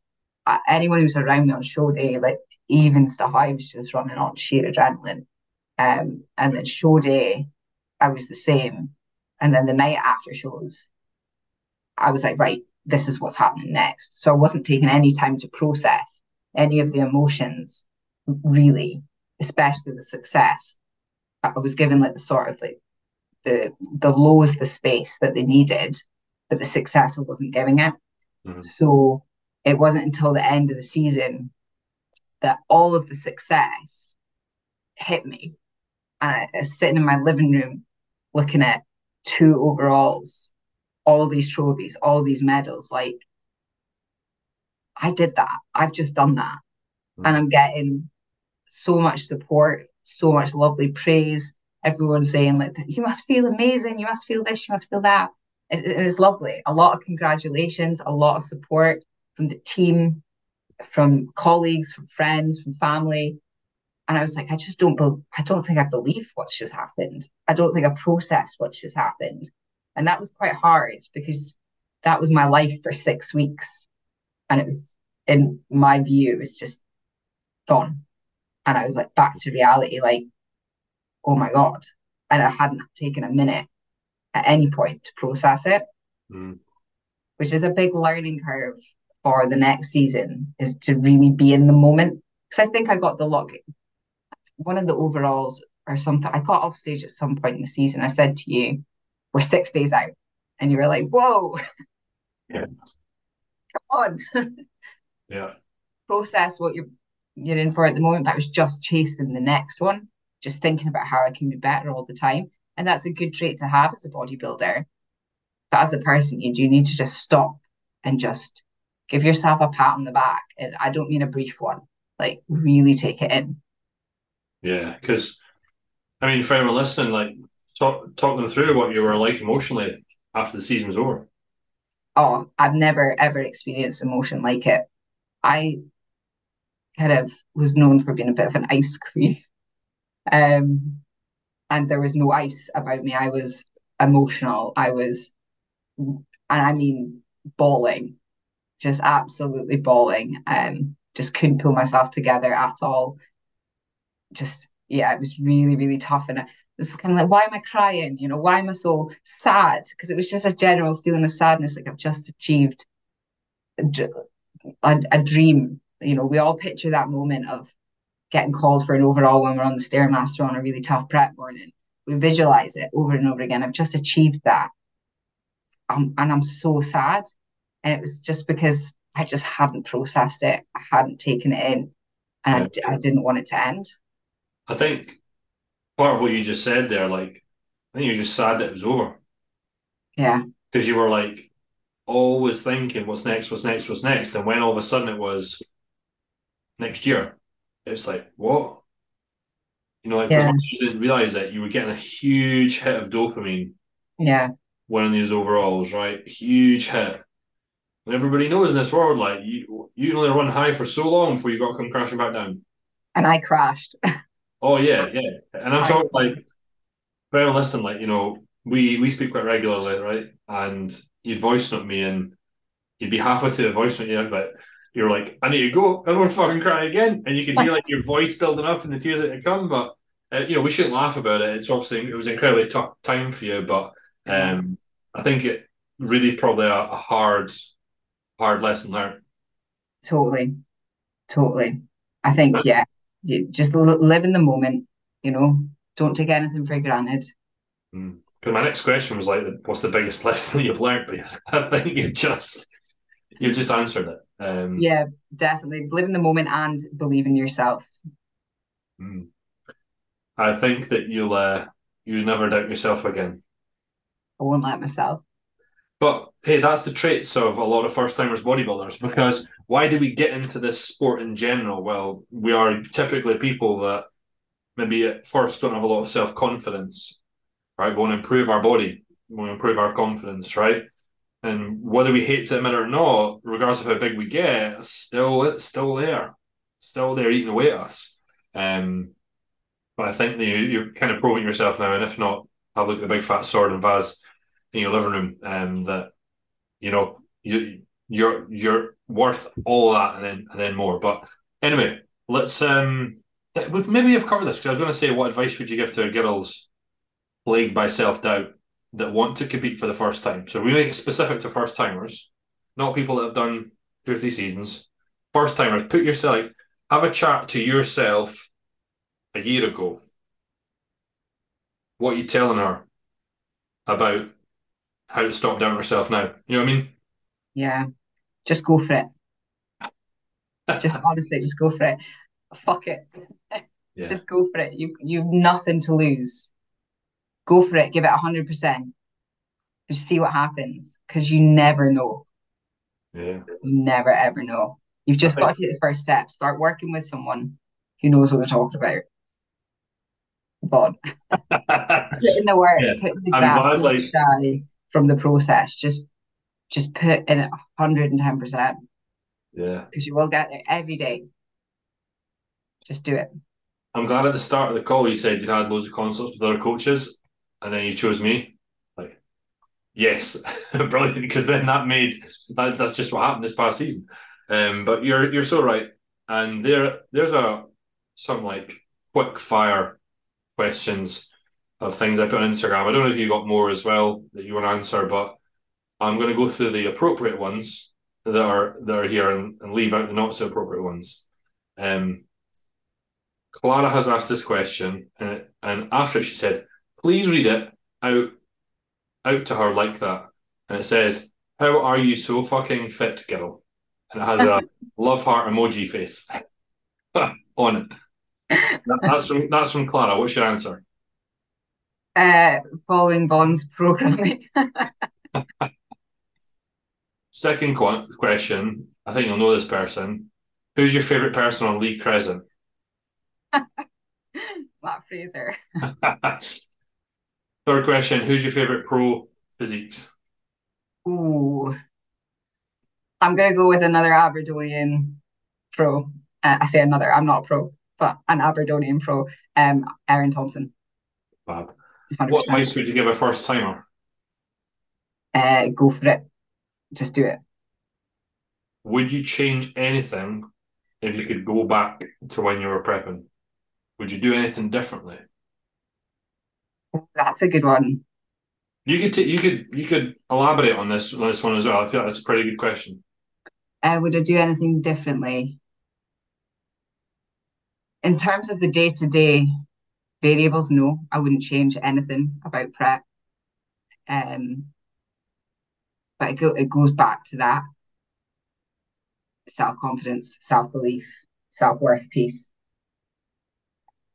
anyone who's around me on show day, like even stuff, I was just running on sheer adrenaline. Um, and then show day, I was the same. And then the night after shows, I was like, right, this is what's happening next. So I wasn't taking any time to process any of the emotions, really, especially the success. I was given like the sort of like the the lows, the space that they needed, but the success I wasn't giving it. Mm-hmm. So it wasn't until the end of the season that all of the success hit me. And I was sitting in my living room looking at two overalls, all these trophies, all these medals. Like, I did that. I've just done that. Mm-hmm. And I'm getting so much support, so much lovely praise. Everyone's saying, like, you must feel amazing. You must feel this. You must feel that. It, it's lovely. A lot of congratulations, a lot of support from the team, from colleagues, from friends, from family. And I was like, I just don't, be- I don't think I believe what's just happened. I don't think I processed what's just happened. And that was quite hard because that was my life for six weeks. And it was, in my view, it was just gone. And I was like, back to reality, like, oh my God. And I hadn't taken a minute at any point to process it, mm. which is a big learning curve for the next season is to really be in the moment. Because I think I got the look, one of the overalls or something. I got off stage at some point in the season. I said to you, "We're six days out," and you were like, "Whoa, yeah, come on, yeah." Process what you're you're in for at the moment. But I was just chasing the next one, just thinking about how I can be better all the time, and that's a good trait to have as a bodybuilder. But as a person, you do need to just stop and just give yourself a pat on the back. And I don't mean a brief one, like really take it in. Yeah, because I mean, for anyone listening, like talk talk them through what you were like emotionally after the season was over. Oh, I've never ever experienced emotion like it. I kind of was known for being a bit of an ice queen. Um, and there was no ice about me. I was emotional. I was, and I mean, bawling just absolutely bawling. Um, just couldn't pull myself together at all. Just yeah, it was really really tough, and it was kind of like, why am I crying? You know, why am I so sad? Because it was just a general feeling of sadness, like I've just achieved a, a, a dream. You know, we all picture that moment of getting called for an overall when we're on the stairmaster on a really tough prep morning. We visualize it over and over again. I've just achieved that, um, and I'm so sad and it was just because I just hadn't processed it, I hadn't taken it in, and yeah. I, I didn't want it to end. I think part of what you just said there, like, I think you're just sad that it was over. Yeah. Because you were like always thinking, what's next, what's next, what's next. And when all of a sudden it was next year, it's like, what? You know, like yeah. you didn't realize that you were getting a huge hit of dopamine. Yeah. Wearing these overalls, right? Huge hit. And everybody knows in this world, like you, you can only run high for so long before you got to come crashing back down. And I crashed. oh yeah, yeah. And I'm talking like, very listen, like you know, we we speak quite regularly, right? And you'd voice note me, and you'd be halfway through the voice note, but you're like, I need to go. I don't want to fucking cry again. And you can hear like your voice building up and the tears that come. But uh, you know, we shouldn't laugh about it. It's obviously it was an incredibly tough time for you, but um, I think it really probably a, a hard hard lesson learned. Totally, totally. I think yeah, you just live in the moment. You know, don't take anything for granted. Mm. My next question was like, what's the biggest lesson you've learned? But I think you just you just answered it. Um, yeah, definitely live in the moment and believe in yourself. Mm. I think that you'll uh, you never doubt yourself again. I won't let myself. But hey, that's the traits of a lot of first timers bodybuilders because why do we get into this sport in general? Well, we are typically people that maybe at first don't have a lot of self confidence, right? We want to improve our body, we want to improve our confidence, right? And whether we hate to admit it or not, regardless of how big we get, it's still it's still there, still there eating away at us. Um, but I think you, you're kind of proving yourself now, and if not, have a look at the big fat sword and vase in your living room, um, that you know you you're you're worth all that and then and then more. But anyway, let's um maybe have covered this because I was going to say, what advice would you give to girls plagued by self doubt that want to compete for the first time? So we make it specific to first timers, not people that have done two or three seasons. First timers, put yourself like, have a chat to yourself a year ago. What are you telling her about how to stop doubting herself now? You know what I mean? Yeah, just go for it. just honestly, just go for it. Fuck it. Yeah. Just go for it. You you've nothing to lose. Go for it. Give it a hundred percent. Just see what happens because you never know. Yeah. You never ever know. You've just got to take the first step. Start working with someone who knows what they're talking about. God. put in the work, yeah. put in the graft, like... shy from the process. Just just put in hundred and ten percent. Yeah. Because you will get there every day. Just do it. I'm glad at the start of the call you said you had loads of consults with other coaches and then you chose me. Like, yes, brilliant. Because then that made that, that's just what happened this past season. Um, but you're you're so right. And there there's a some like quick fire questions of things I put on Instagram. I don't know if you got more as well that you want to answer, but I'm going to go through the appropriate ones that are that are here and, and leave out the not so appropriate ones. Um, Clara has asked this question, and, and after she said, "Please read it out out to her like that." And it says, "How are you so fucking fit, girl?" And it has a love heart emoji face on it. that's from that's from Clara. What's your answer? Uh, following Vaughn's programming. Second question. I think you'll know this person. Who's your favorite person on Lee Crescent? Matt Fraser. Third question. Who's your favorite pro physiques? Ooh. I'm gonna go with another Aberdonian pro. Uh, I say another. I'm not a pro but an Aberdonian pro, um, Aaron Thompson. Fab. What advice would you give a first timer? Uh, go for it. Just do it. Would you change anything if you could go back to when you were prepping? Would you do anything differently? That's a good one. You could t- you could you could elaborate on this on this one as well. I feel like that's a pretty good question. Uh, would I do anything differently? in terms of the day to day variables, no, I wouldn't change anything about prep. Um, but it, go, it goes back to that self confidence, self belief, self worth piece.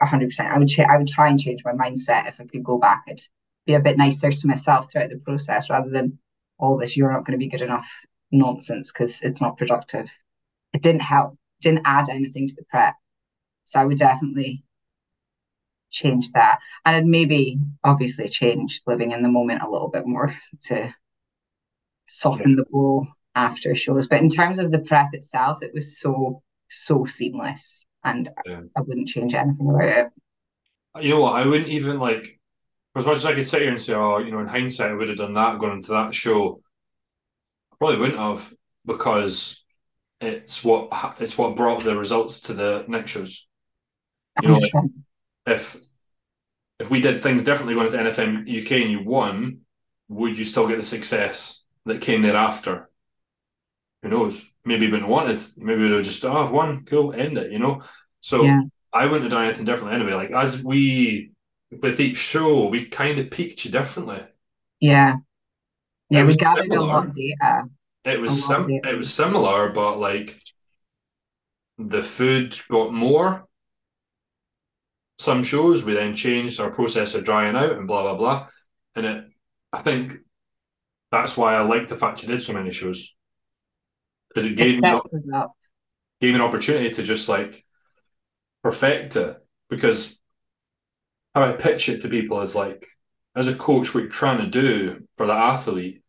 Hundred percent. I would cha- I would try and change my mindset if I could go back. I'd be a bit nicer to myself throughout the process rather than all this "you're not going to be good enough" nonsense because it's not productive. It didn't help. Didn't add anything to the prep. So I would definitely change that. And I'd maybe obviously change living in the moment a little bit more to soften the blow after shows. But in terms of the prep itself, it was so, so seamless. And yeah. I wouldn't change anything about it. You know what? I wouldn't even like, as much as I could sit here and say, oh, you know, in hindsight, I would have done that going into that show. I probably wouldn't have because it's what it's what brought the results to the next shows. You know, like, if if we did things differently going into NFM UK and you won, would you still get the success that came thereafter? Who knows? Maybe wouldn't wanted. Maybe we'd have just, oh, I've won, cool, end it, you know? So Yeah. I wouldn't have done anything differently anyway. Like, as we, with each show, we kind of peaked you differently. Yeah. Yeah, It we gathered a lot of data. It was A lot of sim- data. it was similar, but like the food got more. Some shows we then changed our process of drying out and blah blah blah, and it. I think that's why I like the fact you did so many shows because it gave me sets us up. gave me an opportunity to just like perfect it because how I pitch it to people is like as a coach what you're trying to do for the athlete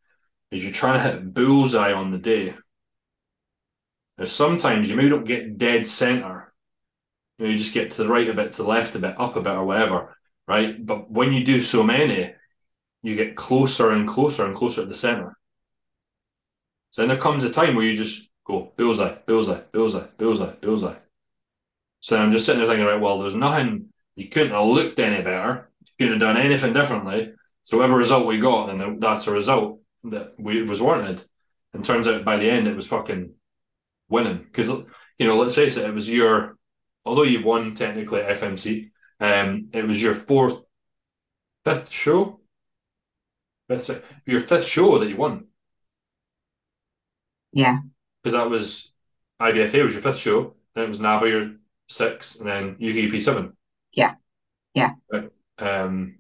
is you're trying to hit bullseye on the day. Now sometimes you maybe don't get dead center. You, know, you just get to the right a bit, to the left a bit, up a bit or whatever, right? But when you do so many, you get closer and closer and closer to the center. So then there comes a time where you just go bullseye, bullseye, bullseye, bullseye, bullseye. So I'm just sitting there thinking, right, well, there's nothing, you couldn't have looked any better. You couldn't have done anything differently. So whatever result we got, then that's the result that we was warranted. And turns out by the end, it was fucking winning. Because, you know, let's face it, it was your, although you won technically at FMC, um, it was your fourth, fifth show. Fifth, your fifth show that you won. Yeah. Because that was IBFA was your fifth show, then it was NABBA your sixth, and then UKP seven. Yeah. Yeah. Um.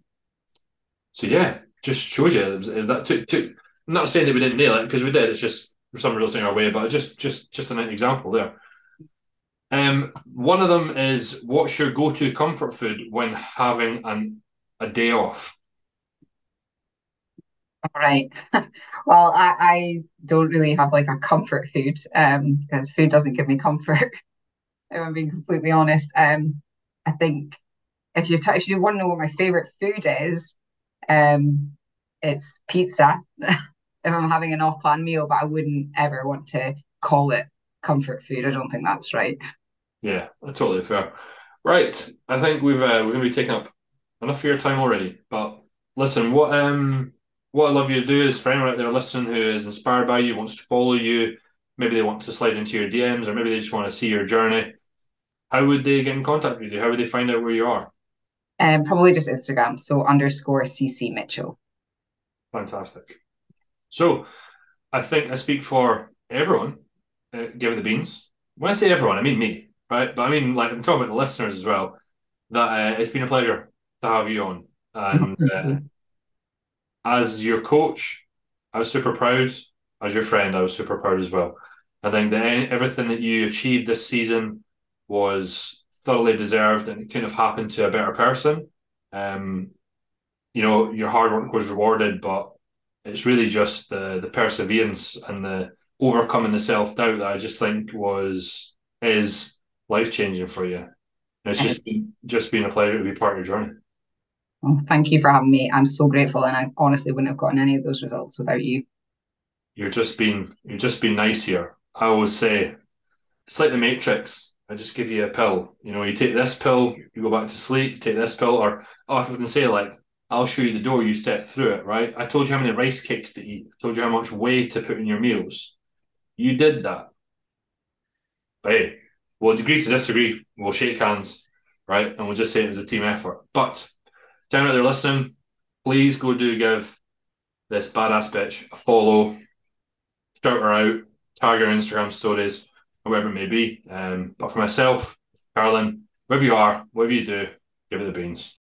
So yeah, just shows you that took took. I'm not saying that we didn't nail it because we did. It's just some results in our way, but just just just an example there. Um, one of them is what's your go-to comfort food when having an a day off? Right. Well, I, I don't really have like a comfort food, um, because food doesn't give me comfort, if I'm being completely honest. Um, I think if you t if you want to know what my favorite food is, um, it's pizza. If I'm having an off-plan meal, but I wouldn't ever want to call it comfort food. I don't think that's right. Yeah, that's totally fair. Right, I think we've uh, we're gonna be taking up enough of your time already. But listen, what um what I'd love you to do is for anyone out there listening who is inspired by you, wants to follow you, maybe they want to slide into your DMs, or maybe they just want to see your journey. How would they get in contact with you? How would they find out where you are? Um, probably just Instagram, so underscore CC Mitchell. Fantastic. So, I think I speak for everyone, uh, given the beans. When I say everyone, I mean me, right? But I mean, like, I'm talking about the listeners as well. That uh, it's been a pleasure to have you on. And uh, you. As your coach, I was super proud. As your friend, I was super proud as well. I think that everything that you achieved this season was thoroughly deserved and it couldn't have happened to a better person. Um, you know, your hard work was rewarded, but it's really just the the perseverance and the overcoming the self doubt that I just think was is life changing for you. And it's just been, just been a pleasure to be part of your journey. Well, thank you for having me. I'm so grateful, and I honestly wouldn't have gotten any of those results without you. You're just being you're just being nice here. I always say it's like the Matrix. I just give you a pill. You know, you take this pill, you go back to sleep. You take this pill, or oh, I can say like, I'll show you the door. You step through it, right? I told you how many rice cakes to eat. I told you how much whey to put in your meals. You did that. But hey, we'll agree to disagree. We'll shake hands, right? And we'll just say it was a team effort. But down out there listening, please go do give this badass bitch a follow, shout her out, tag her Instagram stories, or whatever it may be. Um, but for myself, Carolyn, wherever you are, whatever you do, give her the beans.